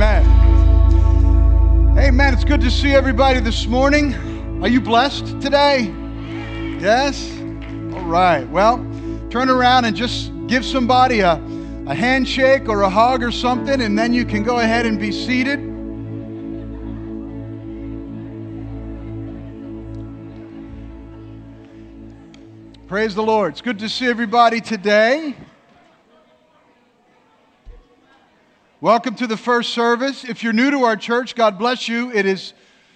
Amen. Amen. It's good to see everybody this morning. Are you blessed today? Yes? All right. Well, turn around and just give somebody a, a handshake or a hug or something, and then you can go ahead and be seated. Praise the Lord. It's good to see everybody today. Welcome to the first service. If you're new to our church, God bless you. It is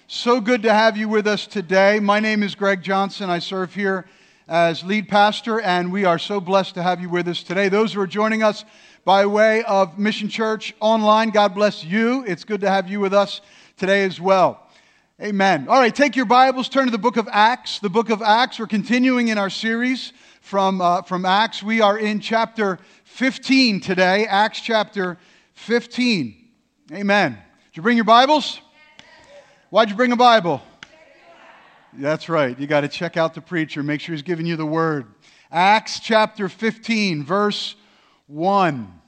so good to have you with us today. My name is Greg Johnson. I serve here as lead pastor, and we are so blessed to have you with us today. Those who are joining us by way of Mission Church online, God bless you. It's good to have you with us today as well. Amen. All right, take your Bibles, turn to the book of Acts. The book of Acts, we're continuing in our series from, uh, from Acts. We are in chapter 15 today, Acts chapter 15. Amen. Did you bring your Bibles? Why'd you bring a Bible? That's right. You got to check out the preacher, make sure he's giving you the word. Acts chapter 15, verse 1.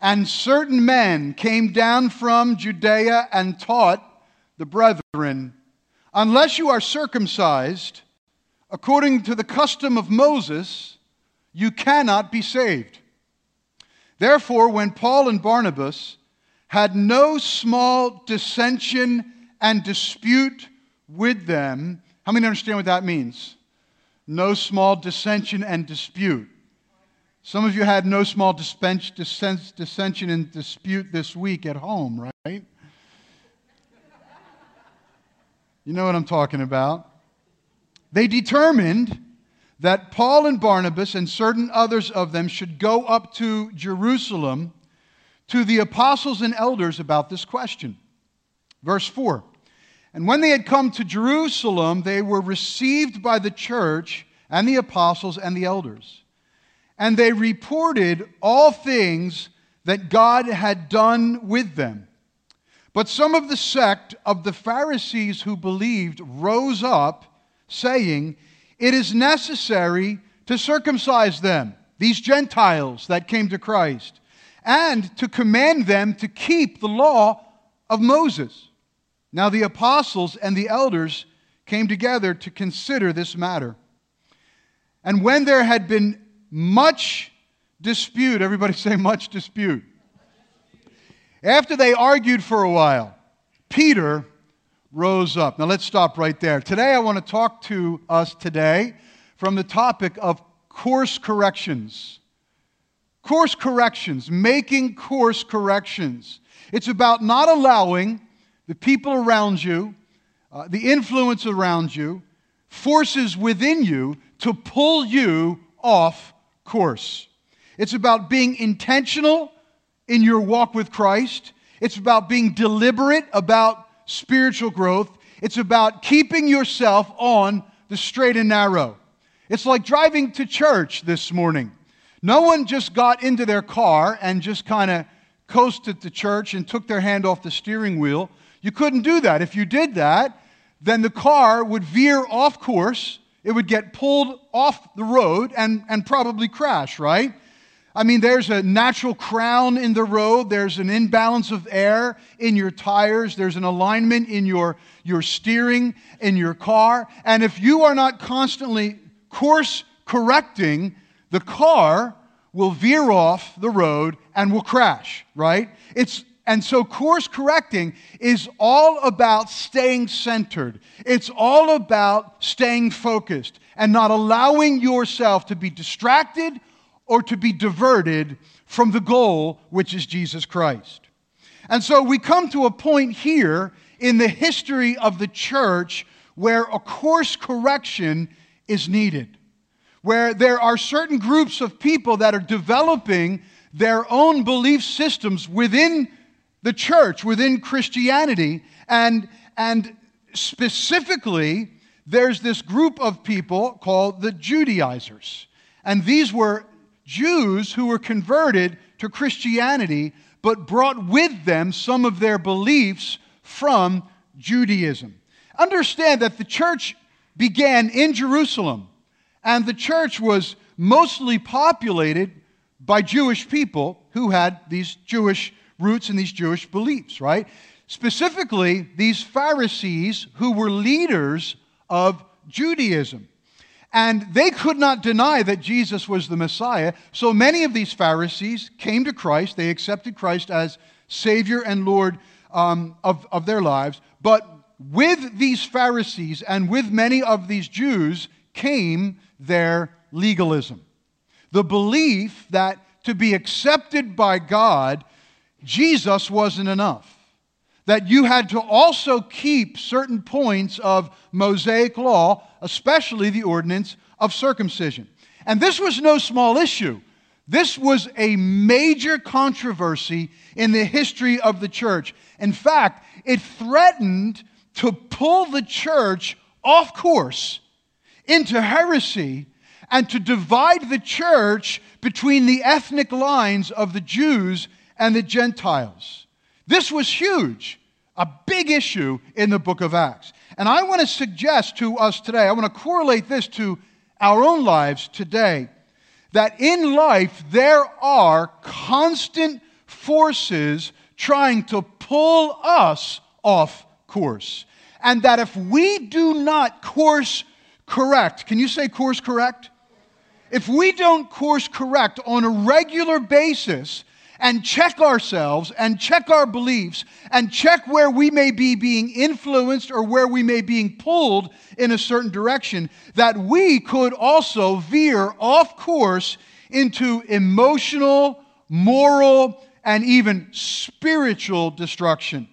And certain men came down from Judea and taught the brethren, unless you are circumcised according to the custom of Moses, you cannot be saved. Therefore, when Paul and Barnabas had no small dissension and dispute with them, how many understand what that means? No small dissension and dispute. Some of you had no small dissension and dispute this week at home, right? You know what I'm talking about. They determined that Paul and Barnabas and certain others of them should go up to Jerusalem to the apostles and elders about this question. Verse 4 And when they had come to Jerusalem, they were received by the church and the apostles and the elders. And they reported all things that God had done with them. But some of the sect of the Pharisees who believed rose up, saying, it is necessary to circumcise them, these Gentiles that came to Christ, and to command them to keep the law of Moses. Now the apostles and the elders came together to consider this matter. And when there had been much dispute, everybody say much dispute. After they argued for a while, Peter rose up. Now let's stop right there. Today I want to talk to us today from the topic of course corrections. Course corrections, making course corrections. It's about not allowing the people around you, uh, the influence around you, forces within you to pull you off course. It's about being intentional in your walk with Christ. It's about being deliberate about spiritual growth. It's about keeping yourself on the straight and narrow. It's like driving to church this morning. No one just got into their car and just kind of coasted to church and took their hand off the steering wheel. You couldn't do that. If you did that, then the car would veer off course, it would get pulled off the road and, and probably crash, right? I mean, there's a natural crown in the road, there's an imbalance of air in your tires, there's an alignment in your, your steering in your car. And if you are not constantly course correcting, the car will veer off the road and will crash, right? It's and so, course correcting is all about staying centered. It's all about staying focused and not allowing yourself to be distracted or to be diverted from the goal, which is Jesus Christ. And so we come to a point here in the history of the church where a course correction is needed, where there are certain groups of people that are developing their own belief systems within the church, within Christianity, and, and specifically, there's this group of people called the Judaizers. And these were Jews who were converted to Christianity, but brought with them some of their beliefs from Judaism. Understand that the church began in Jerusalem, and the church was mostly populated by Jewish people who had these Jewish roots and these Jewish beliefs, right? Specifically, these Pharisees who were leaders of Judaism. And they could not deny that Jesus was the Messiah. So many of these Pharisees came to Christ. They accepted Christ as Savior and Lord um, of, of their lives. But with these Pharisees and with many of these Jews came their legalism. The belief that to be accepted by God, Jesus wasn't enough. That you had to also keep certain points of Mosaic law, especially the ordinance of circumcision. And this was no small issue. This was a major controversy in the history of the church. In fact, it threatened to pull the church off course into heresy and to divide the church between the ethnic lines of the Jews and the Gentiles. This was huge, a big issue in the book of Acts. And I want to suggest to us today, I want to correlate this to our own lives today, that in life there are constant forces trying to pull us off course. And that if we do not course correct, can you say course correct? If we don't course correct on a regular basis and check ourselves and check our beliefs and check where we may be being influenced or where we may be being pulled in a certain direction, that we could also veer off course into emotional, moral, and even spiritual destruction.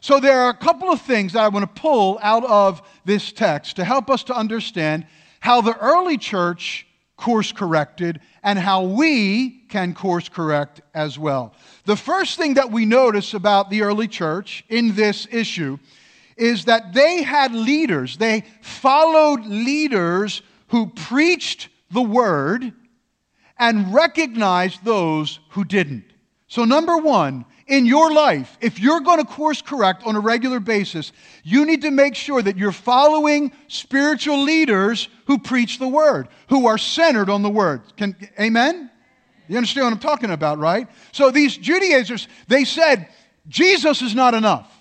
So, there are a couple of things that I want to pull out of this text to help us to understand how the early church course corrected and how we can course correct as well. The first thing that we notice about the early church in this issue is that they had leaders, they followed leaders who preached the word and recognized those who didn't. So, number one, in your life, if you're going to course correct on a regular basis, you need to make sure that you're following spiritual leaders who preach the word, who are centered on the word. Can, amen? You understand what I'm talking about, right? So these Judaizers, they said, Jesus is not enough.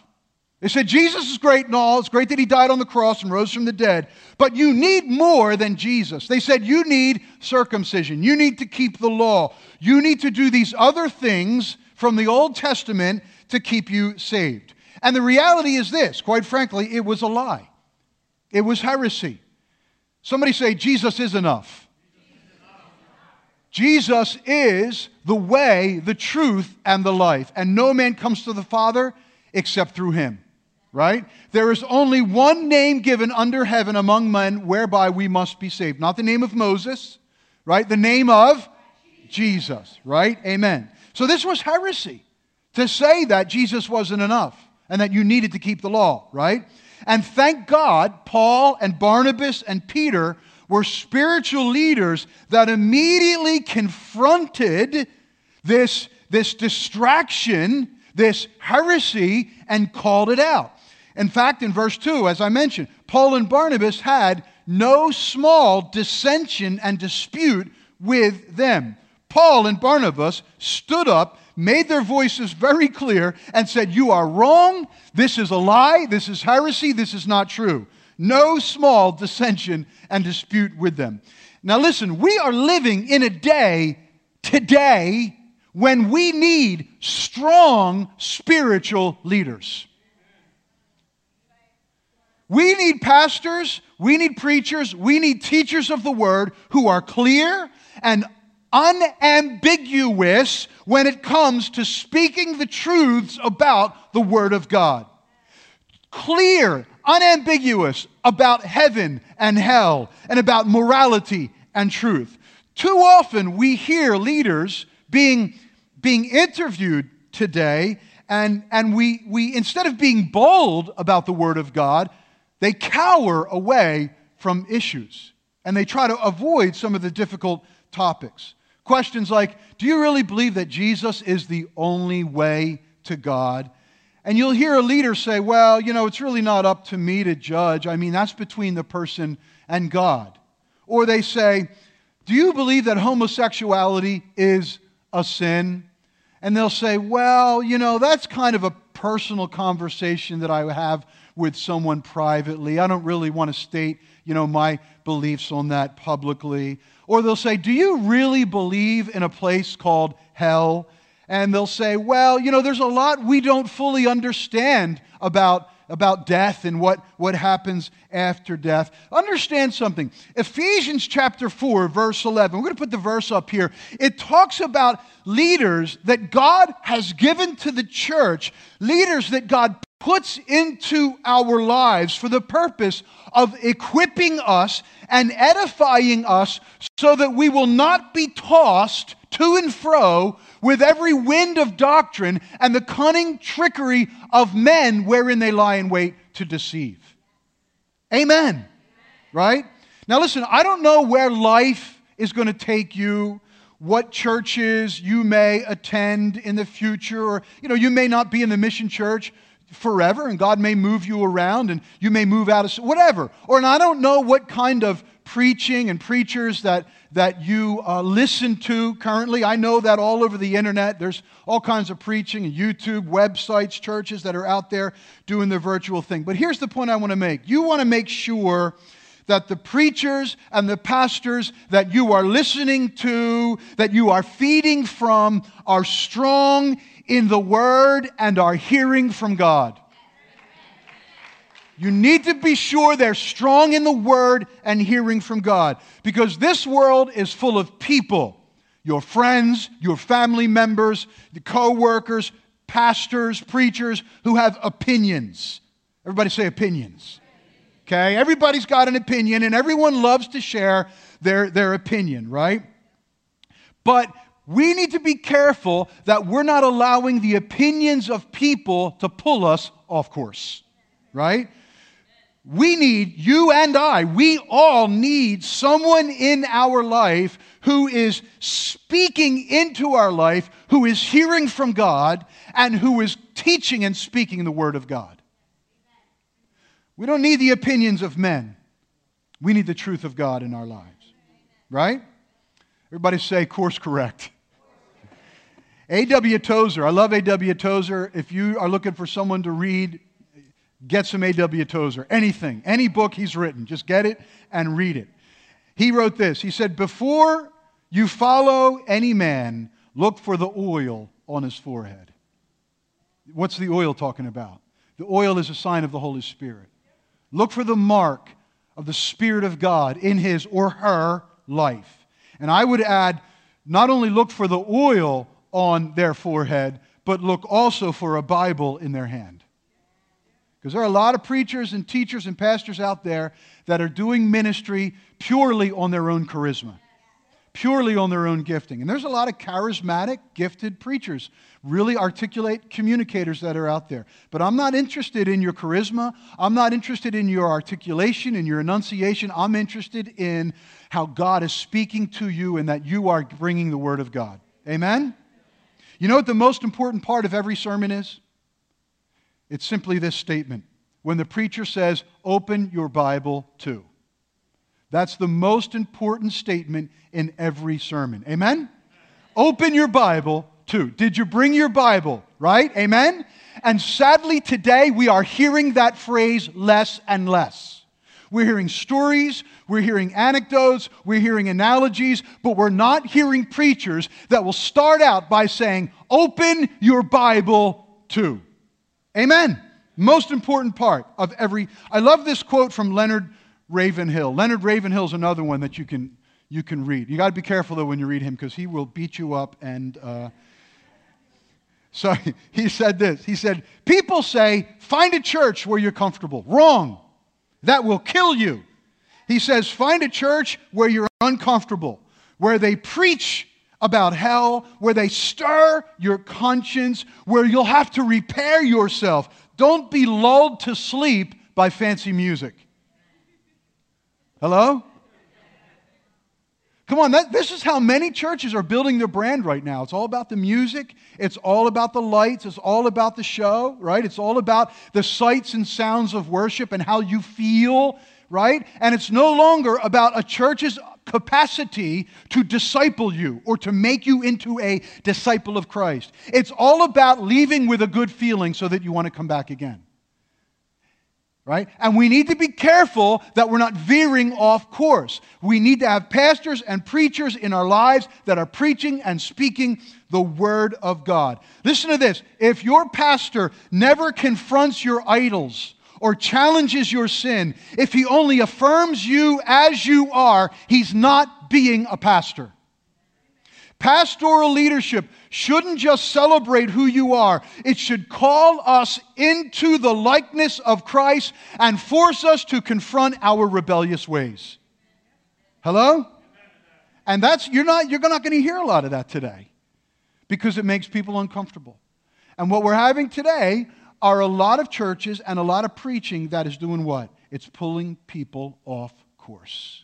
They said, Jesus is great and all. It's great that he died on the cross and rose from the dead. But you need more than Jesus. They said, you need circumcision. You need to keep the law. You need to do these other things from the Old Testament to keep you saved. And the reality is this quite frankly, it was a lie, it was heresy. Somebody say, Jesus is enough. Jesus is the way, the truth, and the life. And no man comes to the Father except through him. Right? There is only one name given under heaven among men whereby we must be saved. Not the name of Moses, right? The name of Jesus, right? Amen. So this was heresy to say that Jesus wasn't enough and that you needed to keep the law, right? And thank God, Paul and Barnabas and Peter were spiritual leaders that immediately confronted this, this distraction, this heresy, and called it out. In fact, in verse 2, as I mentioned, Paul and Barnabas had no small dissension and dispute with them. Paul and Barnabas stood up, made their voices very clear, and said, You are wrong. This is a lie. This is heresy. This is not true. No small dissension and dispute with them. Now, listen, we are living in a day today when we need strong spiritual leaders. We need pastors, we need preachers, we need teachers of the word who are clear and unambiguous when it comes to speaking the truths about the Word of God. Clear, unambiguous about heaven and hell and about morality and truth. Too often we hear leaders being, being interviewed today, and, and we, we, instead of being bold about the Word of God, they cower away from issues and they try to avoid some of the difficult topics. Questions like Do you really believe that Jesus is the only way to God? And you'll hear a leader say, Well, you know, it's really not up to me to judge. I mean, that's between the person and God. Or they say, Do you believe that homosexuality is a sin? And they'll say, well, you know, that's kind of a personal conversation that I have with someone privately. I don't really want to state, you know, my beliefs on that publicly. Or they'll say, Do you really believe in a place called hell? And they'll say, Well, you know, there's a lot we don't fully understand about about death and what, what happens after death. Understand something. Ephesians chapter 4, verse 11, we're going to put the verse up here. It talks about leaders that God has given to the church, leaders that God puts into our lives for the purpose of equipping us and edifying us so that we will not be tossed to and fro with every wind of doctrine and the cunning trickery of men wherein they lie in wait to deceive. Amen. Right? Now, listen, I don't know where life is going to take you, what churches you may attend in the future, or, you know, you may not be in the mission church forever and God may move you around and you may move out of whatever. Or, and I don't know what kind of preaching and preachers that, that you uh, listen to currently. I know that all over the internet, there's all kinds of preaching and YouTube, websites, churches that are out there doing their virtual thing. But here's the point I want to make you want to make sure that the preachers and the pastors that you are listening to, that you are feeding from, are strong in the Word and are hearing from God. You need to be sure they're strong in the Word and hearing from God. Because this world is full of people your friends, your family members, the co workers, pastors, preachers who have opinions. Everybody say opinions. Okay? Everybody's got an opinion, and everyone loves to share their, their opinion, right? But we need to be careful that we're not allowing the opinions of people to pull us off course, right? We need, you and I, we all need someone in our life who is speaking into our life, who is hearing from God, and who is teaching and speaking the Word of God. We don't need the opinions of men. We need the truth of God in our lives. Right? Everybody say, course correct. A.W. Tozer, I love A.W. Tozer. If you are looking for someone to read, get some A.W. Tozer. Anything, any book he's written, just get it and read it. He wrote this He said, Before you follow any man, look for the oil on his forehead. What's the oil talking about? The oil is a sign of the Holy Spirit. Look for the mark of the Spirit of God in his or her life. And I would add, not only look for the oil on their forehead, but look also for a Bible in their hand. Because there are a lot of preachers and teachers and pastors out there that are doing ministry purely on their own charisma, purely on their own gifting. And there's a lot of charismatic, gifted preachers, really articulate communicators that are out there. But I'm not interested in your charisma. I'm not interested in your articulation and your enunciation. I'm interested in how God is speaking to you and that you are bringing the Word of God. Amen? You know what the most important part of every sermon is? It's simply this statement. When the preacher says, Open your Bible to. That's the most important statement in every sermon. Amen? Open your Bible to. Did you bring your Bible? Right? Amen? And sadly, today we are hearing that phrase less and less. We're hearing stories, we're hearing anecdotes, we're hearing analogies, but we're not hearing preachers that will start out by saying, Open your Bible to. Amen. Most important part of every. I love this quote from Leonard Ravenhill. Leonard Ravenhill is another one that you can, you can read. You got to be careful, though, when you read him because he will beat you up and. Uh, so he said this. He said, People say, find a church where you're comfortable. Wrong. That will kill you. He says, find a church where you're uncomfortable, where they preach about hell, where they stir your conscience, where you'll have to repair yourself. Don't be lulled to sleep by fancy music. Hello? Come on, that, this is how many churches are building their brand right now. It's all about the music, it's all about the lights, it's all about the show, right? It's all about the sights and sounds of worship and how you feel, right? And it's no longer about a church's capacity to disciple you or to make you into a disciple of Christ. It's all about leaving with a good feeling so that you want to come back again right? And we need to be careful that we're not veering off course. We need to have pastors and preachers in our lives that are preaching and speaking the Word of God. Listen to this if your pastor never confronts your idols, or challenges your sin, if he only affirms you as you are, he's not being a pastor. Pastoral leadership shouldn't just celebrate who you are, it should call us into the likeness of Christ and force us to confront our rebellious ways. Hello? And that's you're not you're not going to hear a lot of that today because it makes people uncomfortable. And what we're having today are a lot of churches and a lot of preaching that is doing what? It's pulling people off course.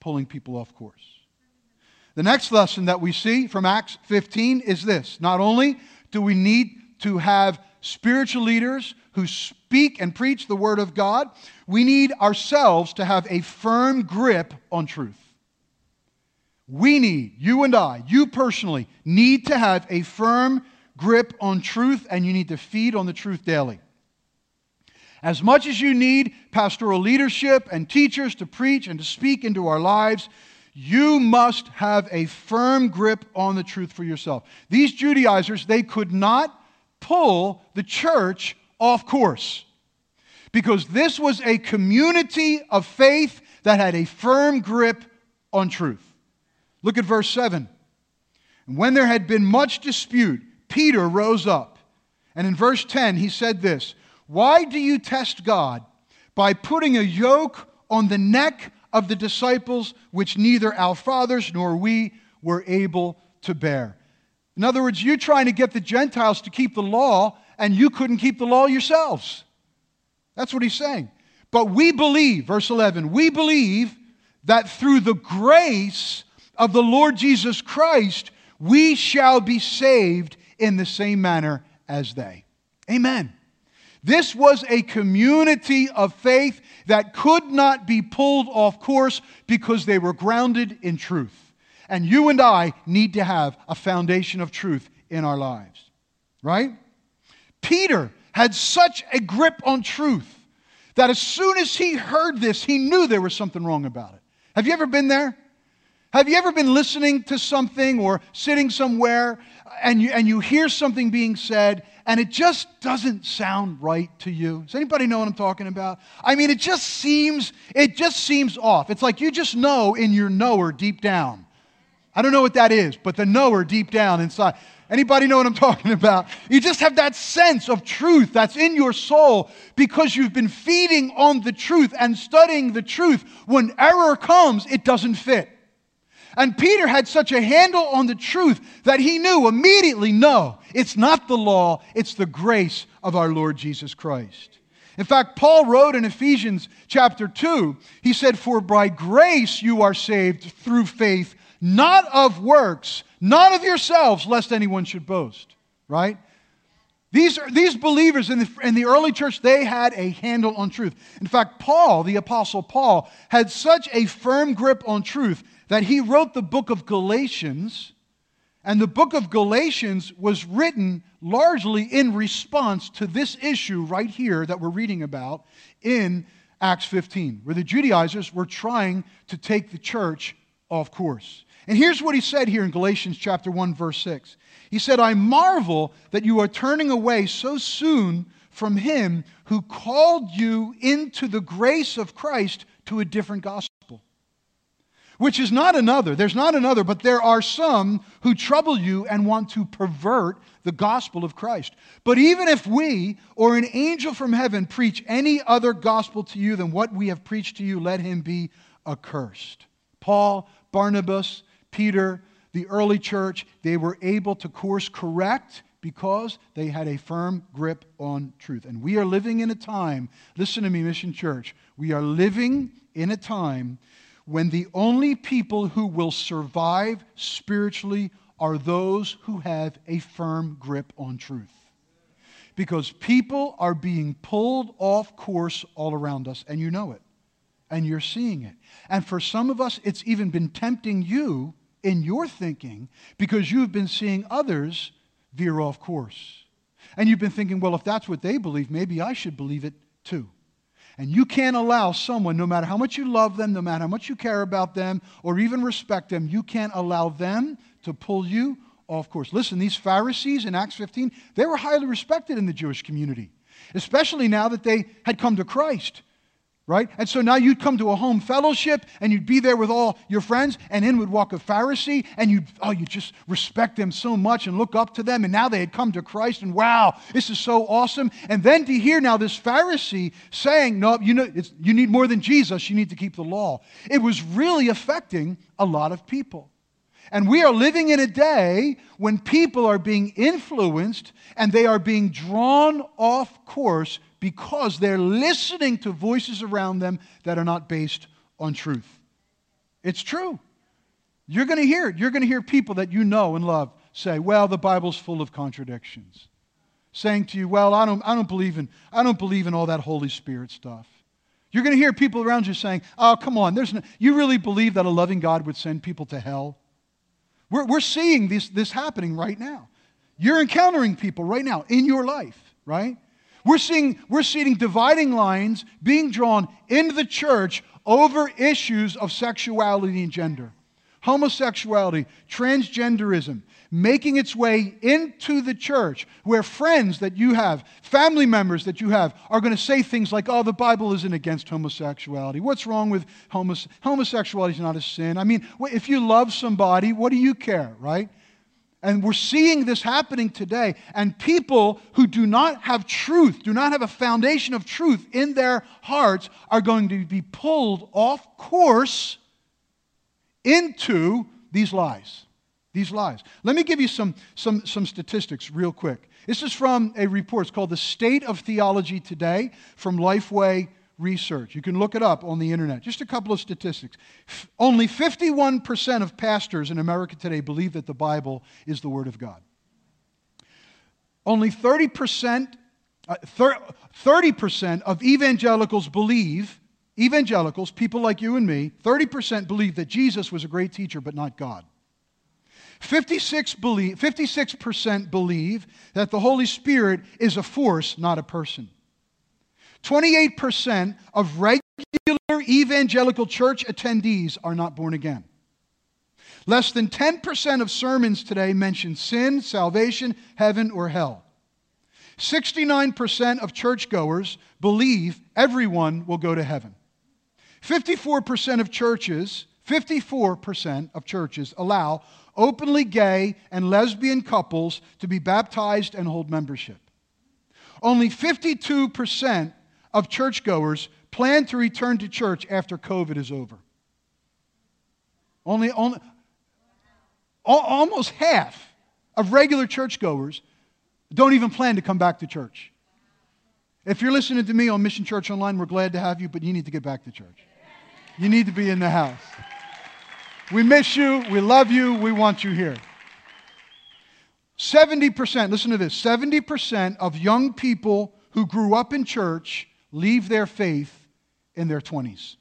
Pulling people off course. The next lesson that we see from Acts 15 is this not only do we need to have spiritual leaders who speak and preach the Word of God, we need ourselves to have a firm grip on truth. We need, you and I, you personally, need to have a firm grip on truth, and you need to feed on the truth daily. As much as you need pastoral leadership and teachers to preach and to speak into our lives, you must have a firm grip on the truth for yourself. These Judaizers, they could not pull the church off course because this was a community of faith that had a firm grip on truth. Look at verse 7. And when there had been much dispute, Peter rose up. And in verse 10, he said this Why do you test God by putting a yoke on the neck of the disciples which neither our fathers nor we were able to bear. In other words, you're trying to get the Gentiles to keep the law, and you couldn't keep the law yourselves. That's what he's saying. But we believe, verse 11, we believe that through the grace of the Lord Jesus Christ, we shall be saved in the same manner as they. Amen. This was a community of faith that could not be pulled off course because they were grounded in truth. And you and I need to have a foundation of truth in our lives, right? Peter had such a grip on truth that as soon as he heard this, he knew there was something wrong about it. Have you ever been there? Have you ever been listening to something or sitting somewhere and you, and you hear something being said and it just doesn't sound right to you. Does anybody know what I'm talking about? I mean, it just seems, it just seems off. It's like you just know in your knower deep down. I don't know what that is, but the knower deep down inside. Anybody know what I'm talking about? You just have that sense of truth that's in your soul because you've been feeding on the truth and studying the truth. When error comes, it doesn't fit. And Peter had such a handle on the truth that he knew immediately no, it's not the law, it's the grace of our Lord Jesus Christ. In fact, Paul wrote in Ephesians chapter 2, he said, For by grace you are saved through faith, not of works, not of yourselves, lest anyone should boast. Right? These, these believers in the, in the early church, they had a handle on truth. In fact, Paul, the Apostle Paul, had such a firm grip on truth that he wrote the book of Galatians, and the book of Galatians was written largely in response to this issue right here that we're reading about in Acts 15, where the Judaizers were trying to take the church off course. And here's what he said here in Galatians chapter 1 verse 6. He said, "I marvel that you are turning away so soon from him who called you into the grace of Christ to a different gospel." Which is not another. There's not another, but there are some who trouble you and want to pervert the gospel of Christ. But even if we or an angel from heaven preach any other gospel to you than what we have preached to you, let him be accursed. Paul, Barnabas, Peter, the early church, they were able to course correct because they had a firm grip on truth. And we are living in a time, listen to me, Mission Church, we are living in a time when the only people who will survive spiritually are those who have a firm grip on truth. Because people are being pulled off course all around us, and you know it. and you're seeing it. And for some of us, it's even been tempting you in your thinking because you've been seeing others veer off course. And you've been thinking, well, if that's what they believe, maybe I should believe it too. And you can't allow someone, no matter how much you love them, no matter how much you care about them, or even respect them, you can't allow them to pull you off course. Listen, these Pharisees in Acts 15, they were highly respected in the Jewish community, especially now that they had come to Christ right? And so now you'd come to a home fellowship and you'd be there with all your friends, and in would walk a Pharisee, and you'd, oh, you just respect them so much and look up to them. And now they had come to Christ, and wow, this is so awesome. And then to hear now this Pharisee saying, no, you know, you need more than Jesus, you need to keep the law. It was really affecting a lot of people. And we are living in a day when people are being influenced and they are being drawn off course because they're listening to voices around them that are not based on truth. It's true. You're going to hear it. You're going to hear people that you know and love say, well, the Bible's full of contradictions. Saying to you, well, I don't, I don't, believe, in, I don't believe in all that Holy Spirit stuff. You're going to hear people around you saying, oh, come on, there's no, you really believe that a loving God would send people to hell? We're, we're seeing this, this happening right now. You're encountering people right now in your life, right? We're seeing, we're seeing dividing lines being drawn into the church over issues of sexuality and gender. Homosexuality, transgenderism, making its way into the church where friends that you have, family members that you have, are going to say things like, oh, the Bible isn't against homosexuality. What's wrong with homos- homosexuality? is not a sin. I mean, if you love somebody, what do you care, right? And we're seeing this happening today. And people who do not have truth, do not have a foundation of truth in their hearts, are going to be pulled off course into these lies. These lies. Let me give you some, some, some statistics real quick. This is from a report. It's called The State of Theology Today from Lifeway research. You can look it up on the internet. Just a couple of statistics. F- only 51% of pastors in America today believe that the Bible is the Word of God. Only 30%, uh, 30% of evangelicals believe, evangelicals, people like you and me, 30% believe that Jesus was a great teacher but not God. 56 believe, 56% believe that the Holy Spirit is a force, not a person. 28% of regular evangelical church attendees are not born again. Less than 10% of sermons today mention sin, salvation, heaven, or hell. 69% of churchgoers believe everyone will go to heaven. 54% of churches, 54% of churches allow openly gay and lesbian couples to be baptized and hold membership. Only 52% of churchgoers plan to return to church after COVID is over. Only, only almost half of regular churchgoers don't even plan to come back to church. If you're listening to me on Mission Church Online, we're glad to have you, but you need to get back to church. You need to be in the house. We miss you. We love you. We want you here. 70%, listen to this 70% of young people who grew up in church leave their faith in their 20s.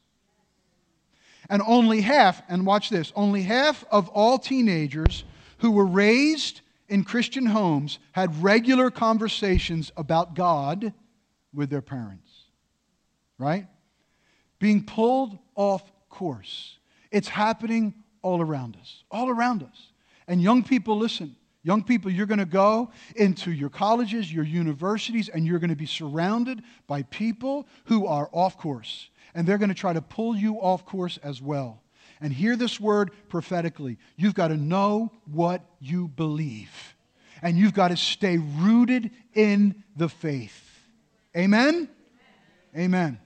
And only half, and watch this, only half of all teenagers who were raised in Christian homes had regular conversations about God with their parents. Right? Being pulled off course. It's happening all around us, all around us. And young people, listen, Young people, you're going to go into your colleges, your universities, and you're going to be surrounded by people who are off course. And they're going to try to pull you off course as well. And hear this word prophetically. You've got to know what you believe. And you've got to stay rooted in the faith. Amen? Amen.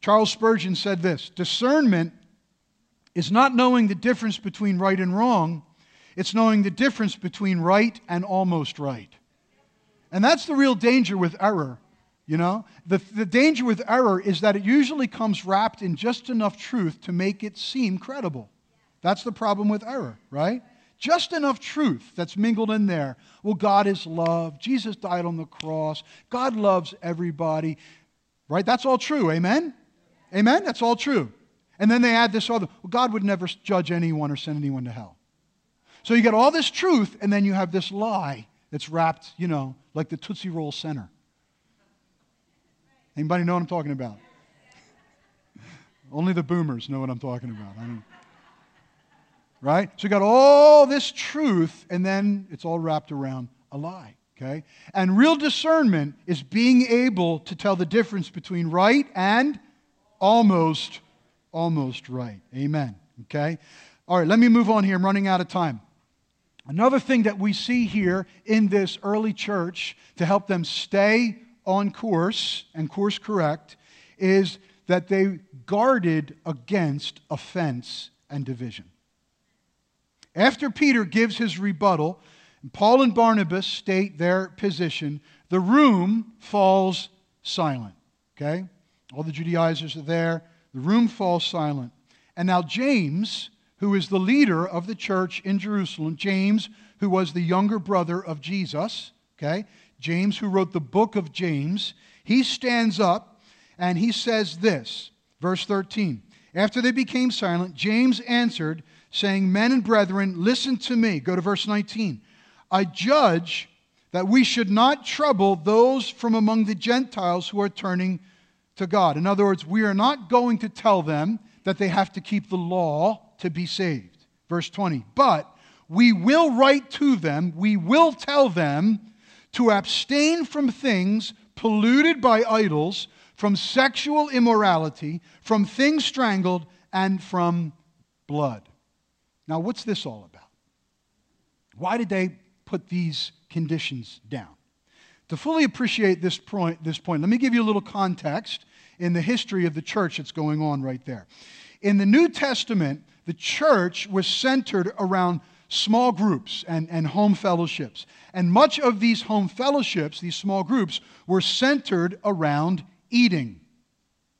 Charles Spurgeon said this Discernment is not knowing the difference between right and wrong it's knowing the difference between right and almost right. And that's the real danger with error. You know, the, the danger with error is that it usually comes wrapped in just enough truth to make it seem credible. That's the problem with error, right? Just enough truth that's mingled in there. Well, God is love. Jesus died on the cross. God loves everybody, right? That's all true. Amen? Amen? That's all true. And then they add this other well, God would never judge anyone or send anyone to hell. So you got all this truth, and then you have this lie that's wrapped, you know, like the Tootsie Roll Center. Anybody know what I'm talking about? Only the boomers know what I'm talking about. Right? So you got all this truth, and then it's all wrapped around a lie. Okay? And real discernment is being able to tell the difference between right and almost, almost right. Amen. Okay? All right, let me move on here. I'm running out of time. Another thing that we see here in this early church to help them stay on course and course correct is that they guarded against offense and division. After Peter gives his rebuttal, Paul and Barnabas state their position, the room falls silent. Okay? All the Judaizers are there. The room falls silent. And now, James, who is the leader of the church in Jerusalem, James, who was the younger brother of Jesus, okay? James, who wrote the book of James, he stands up and he says this, verse 13. After they became silent, James answered, saying, Men and brethren, listen to me. Go to verse 19. I judge that we should not trouble those from among the Gentiles who are turning to God. In other words, we are not going to tell them that they have to keep the law to be saved. Verse 20. But we will write to them, we will tell them to abstain from things polluted by idols, from sexual immorality, from things strangled, and from blood. Now, what's this all about? Why did they put these conditions down? To fully appreciate this point, this point, let me give you a little context in the history of the church that's going on right there. In the New Testament, the church was centered around small groups and, and home fellowships. And much of these home fellowships, these small groups, were centered around eating.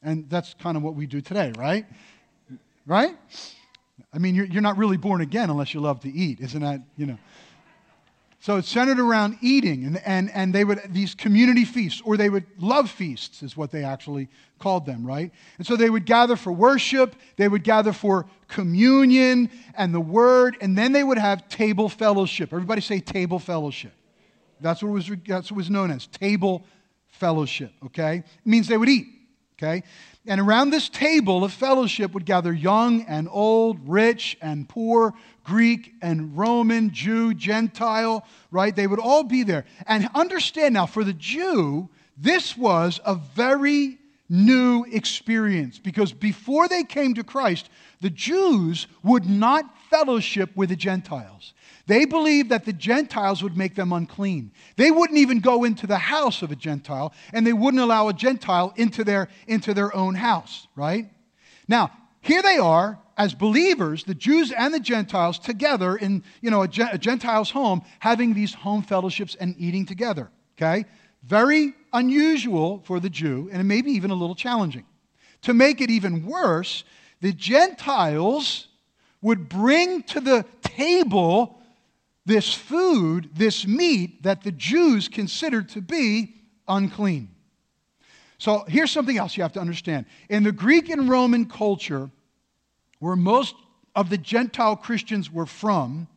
And that's kind of what we do today, right? Right? I mean, you're, you're not really born again unless you love to eat, isn't that, you know? So it's centered around eating, and, and, and they would, these community feasts, or they would love feasts, is what they actually called them, right? And so they would gather for worship, they would gather for communion and the word, and then they would have table fellowship. Everybody say table fellowship. That's what was, that's what was known as table fellowship, okay? It means they would eat, okay? And around this table of fellowship would gather young and old, rich and poor, Greek and Roman, Jew, Gentile, right? They would all be there. And understand now, for the Jew, this was a very new experience because before they came to Christ, the Jews would not fellowship with the Gentiles. They believed that the Gentiles would make them unclean. They wouldn't even go into the house of a Gentile, and they wouldn't allow a Gentile into their, into their own house, right? Now, here they are as believers, the Jews and the Gentiles together in you know, a, a Gentile's home, having these home fellowships and eating together. Okay? Very unusual for the Jew, and maybe even a little challenging. To make it even worse, the Gentiles would bring to the table this food, this meat that the Jews considered to be unclean. So here's something else you have to understand. In the Greek and Roman culture, where most of the Gentile Christians were from,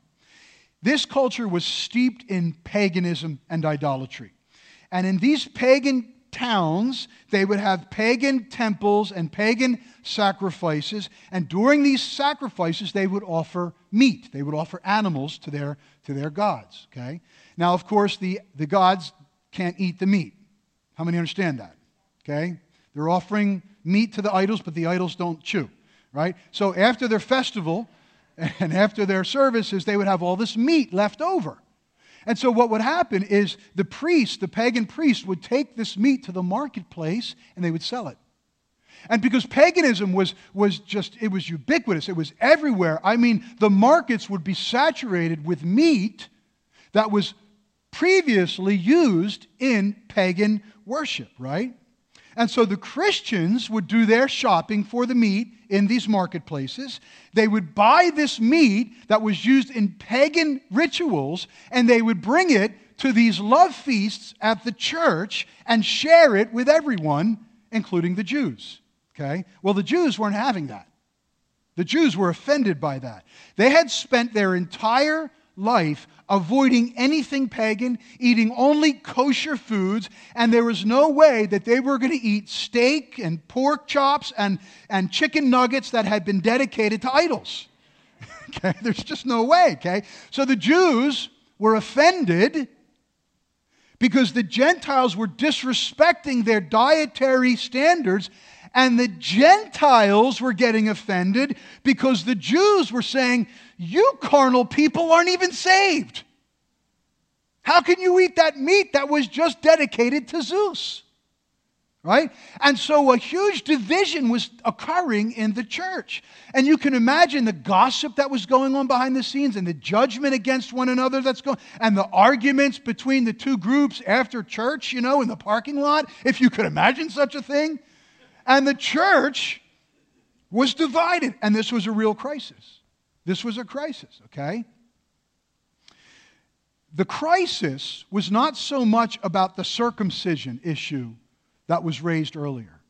this culture was steeped in paganism and idolatry. And in these pagan towns, they would have pagan temples and pagan sacrifices. And during these sacrifices, they would offer meat. They would offer animals to their, to their gods. Okay? Now, of course, the, the gods can't eat the meat. How many understand that? Okay? They're offering meat to the idols, but the idols don't chew. Right? So after their festival and after their services, they would have all this meat left over. And so, what would happen is the priest, the pagan priest, would take this meat to the marketplace and they would sell it. And because paganism was, was just, it was ubiquitous, it was everywhere. I mean, the markets would be saturated with meat that was previously used in pagan worship, right? And so the Christians would do their shopping for the meat in these marketplaces. They would buy this meat that was used in pagan rituals and they would bring it to these love feasts at the church and share it with everyone, including the Jews. Okay? Well, the Jews weren't having that. The Jews were offended by that. They had spent their entire life avoiding anything pagan, eating only kosher foods, and there was no way that they were going to eat steak and pork chops and, and chicken nuggets that had been dedicated to idols. okay? There's just no way, okay? So the Jews were offended because the Gentiles were disrespecting their dietary standards and the Gentiles were getting offended because the Jews were saying, You carnal people aren't even saved. How can you eat that meat that was just dedicated to Zeus? Right? And so a huge division was occurring in the church. And you can imagine the gossip that was going on behind the scenes and the judgment against one another that's going and the arguments between the two groups after church, you know, in the parking lot, if you could imagine such a thing. And the church was divided. And this was a real crisis. This was a crisis, okay? The crisis was not so much about the circumcision issue that was raised earlier.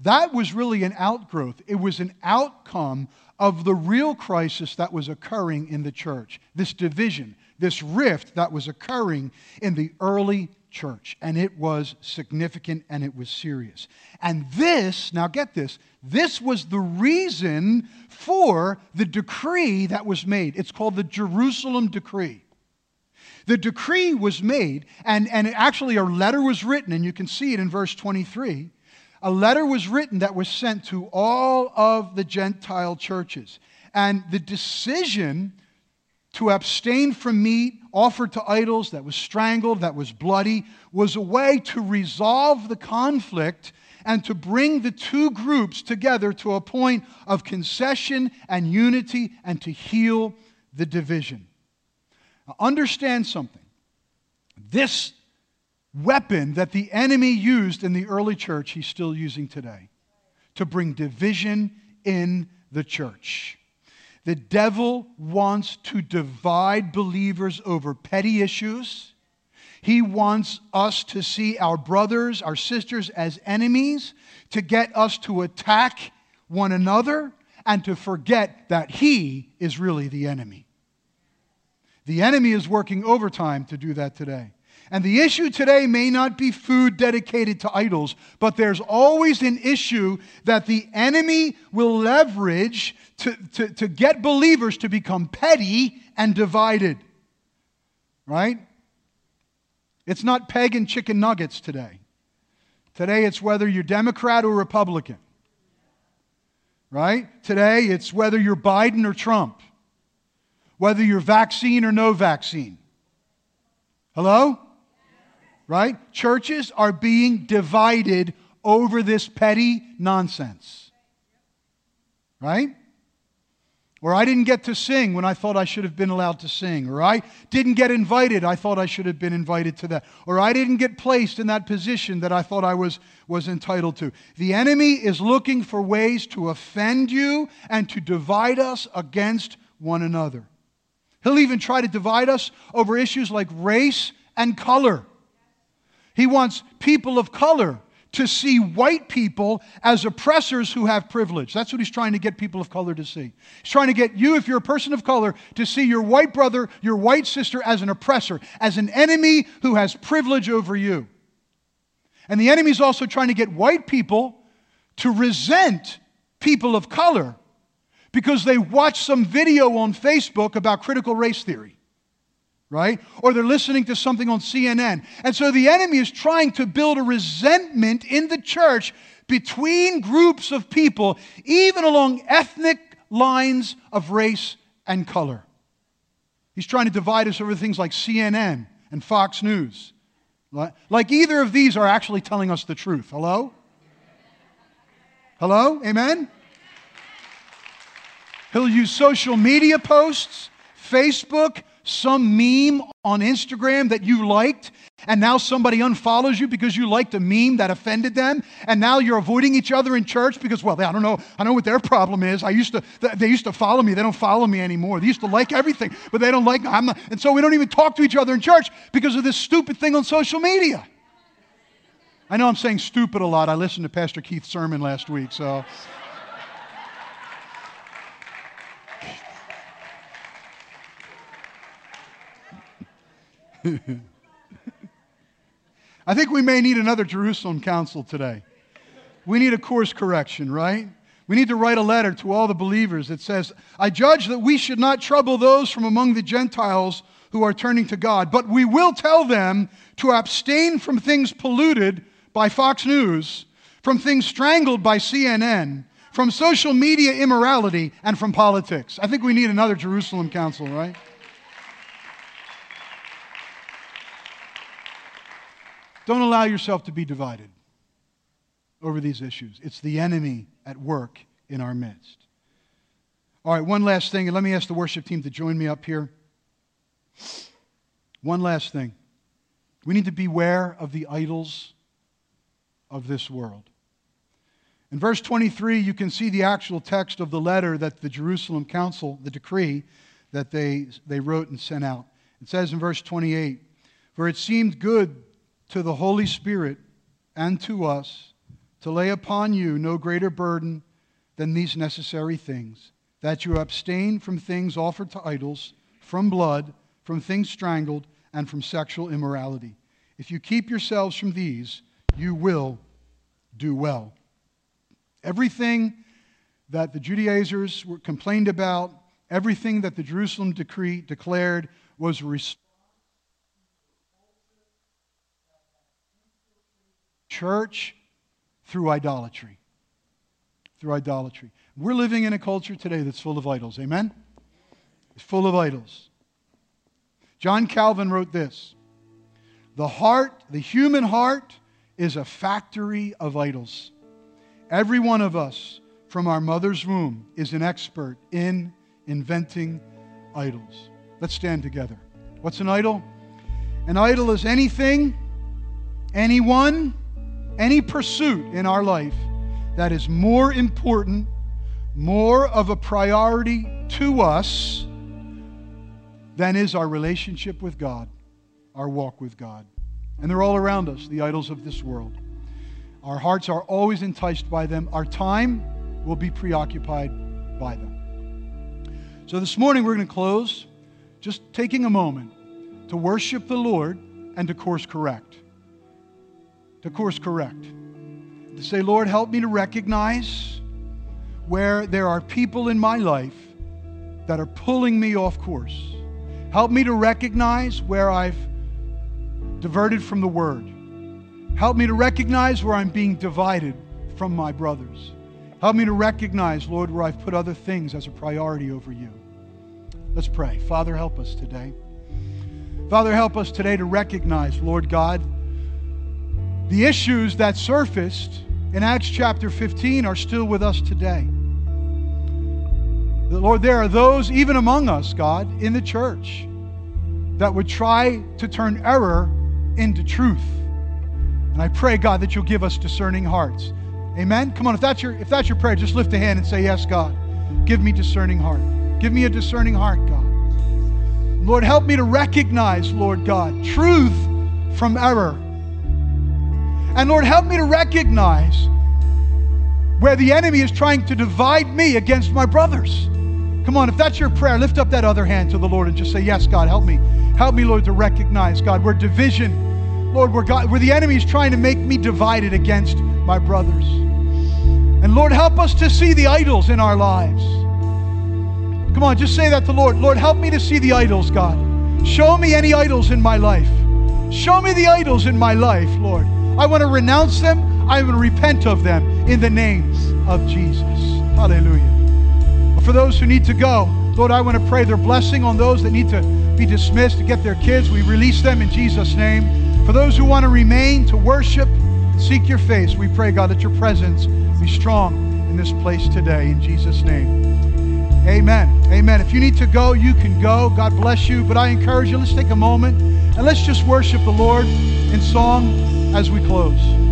That was really an outgrowth, it was an outcome of the real crisis that was occurring in the church. This division, this rift that was occurring in the early church. And it was significant and it was serious. And this, now get this, this was the reason for the decree that was made. It's called the Jerusalem Decree. The decree was made, and, and actually a letter was written, and you can see it in verse 23. A letter was written that was sent to all of the Gentile churches. And the decision to abstain from meat offered to idols that was strangled, that was bloody, was a way to resolve the conflict and to bring the two groups together to a point of concession and unity and to heal the division. Now, understand something. This weapon that the enemy used in the early church, he's still using today to bring division in the church. The devil wants to divide believers over petty issues. He wants us to see our brothers, our sisters as enemies, to get us to attack one another, and to forget that he is really the enemy. The enemy is working overtime to do that today. And the issue today may not be food dedicated to idols, but there's always an issue that the enemy will leverage to, to, to get believers to become petty and divided. Right? It's not pagan chicken nuggets today. Today it's whether you're Democrat or Republican. Right? Today it's whether you're Biden or Trump. Whether you're vaccine or no vaccine. Hello? Right? Churches are being divided over this petty nonsense, right? Or I didn't get to sing when I thought I should have been allowed to sing. Or I didn't get invited, I thought I should have been invited to that. Or I didn't get placed in that position that I thought I was, was entitled to. The enemy is looking for ways to offend you and to divide us against one another. He'll even try to divide us over issues like race and color. He wants people of color to see white people as oppressors who have privilege. That's what he's trying to get people of color to see. He's trying to get you, if you're a person of color, to see your white brother, your white sister as an oppressor, as an enemy who has privilege over you. And the enemy's also trying to get white people to resent people of color because they watch some video on Facebook about critical race theory right? Or they're listening to something on CNN. And so the enemy is trying to build a resentment in the church between groups of people, even along ethnic lines of race and color. He's trying to divide us over things like CNN and Fox News. Like either of these are actually telling us the truth. Hello? Hello? Amen? He'll use social media posts, Facebook, some meme on Instagram that you liked, and now somebody unfollows you because you liked a meme that offended them, and now you're avoiding each other in church because, well, I don't know, I know what their problem is. I used to, they used to follow me, they don't follow me anymore. They used to like everything, but they don't like, I'm not, and so we don't even talk to each other in church because of this stupid thing on social media. I know I'm saying stupid a lot. I listened to Pastor Keith's sermon last week, so. I think we may need another Jerusalem council today. We need a course correction, right? We need to write a letter to all the believers that says, I judge that we should not trouble those from among the Gentiles who are turning to God, but we will tell them to abstain from things polluted by Fox News, from things strangled by CNN, from social media immorality, and from politics. I think we need another Jerusalem council, right? Don't allow yourself to be divided over these issues. It's the enemy at work in our midst. All right, one last thing, and let me ask the worship team to join me up here. One last thing. We need to beware of the idols of this world. In verse 23, you can see the actual text of the letter that the Jerusalem Council, the decree that they, they wrote and sent out. It says in verse 28 For it seemed good to the Holy Spirit and to us to lay upon you no greater burden than these necessary things that you abstain from things offered to idols, from blood, from things strangled, and from sexual immorality. If you keep yourselves from these, you will do well. Everything that the Judaizers were complained about, everything that the Jerusalem decree declared was response church through idolatry. Through idolatry. We're living in a culture today that's full of idols. Amen? It's full of idols. John Calvin wrote this The heart, the human heart, is a factory of idols. Every one of us from our mother's womb is an expert in inventing idols. Let's stand together. What's an idol? An idol is anything, anyone, any pursuit in our life that is more important, more of a priority to us than is our relationship with God, our walk with God. And they're all around us, the idols of this world. Our hearts are always enticed by them. Our time will be preoccupied by them. So this morning we're going to close just taking a moment to worship the Lord and to course correct to course correct. To say, Lord, help me to recognize where there are people in my life that are pulling me off course. Help me to recognize where I've diverted from the word. Help me to recognize where I'm being divided from my brothers. Help me to recognize, Lord, where I've put other things as a priority over you. Let's pray. Father, help us today. Father, help us today to recognize, Lord God, the issues that surfaced in Acts chapter 15 are still with us today. Lord, there are those, even among us, God, in the church, that would try to turn error into truth. And I pray, God, that you'll give us discerning hearts. Amen. Come on, if that's your if that's your prayer, just lift a hand and say, Yes, God. Give me discerning heart. Give me a discerning heart, God. Lord, help me to recognize, Lord God, truth from error. And Lord, help me to recognize where the enemy is trying to divide me against my brothers. Come on, if that's your prayer, lift up that other hand to the Lord and just say, Yes, God, help me. Help me, Lord, to recognize, God, where division, Lord, where, God, where the enemy is trying to make me divided against my brothers. And Lord, help us to see the idols in our lives. Come on, just say that to Lord. Lord, help me to see the idols, God. Show me any idols in my life. Show me the idols in my life, Lord. I want to renounce them. I want to repent of them in the names of Jesus. Hallelujah. For those who need to go, Lord, I want to pray their blessing on those that need to be dismissed to get their kids. We release them in Jesus' name. For those who want to remain to worship seek your face, we pray, God, that your presence be strong in this place today in Jesus' name. Amen. Amen. If you need to go, you can go. God bless you. But I encourage you, let's take a moment and let's just worship the Lord in song as we close.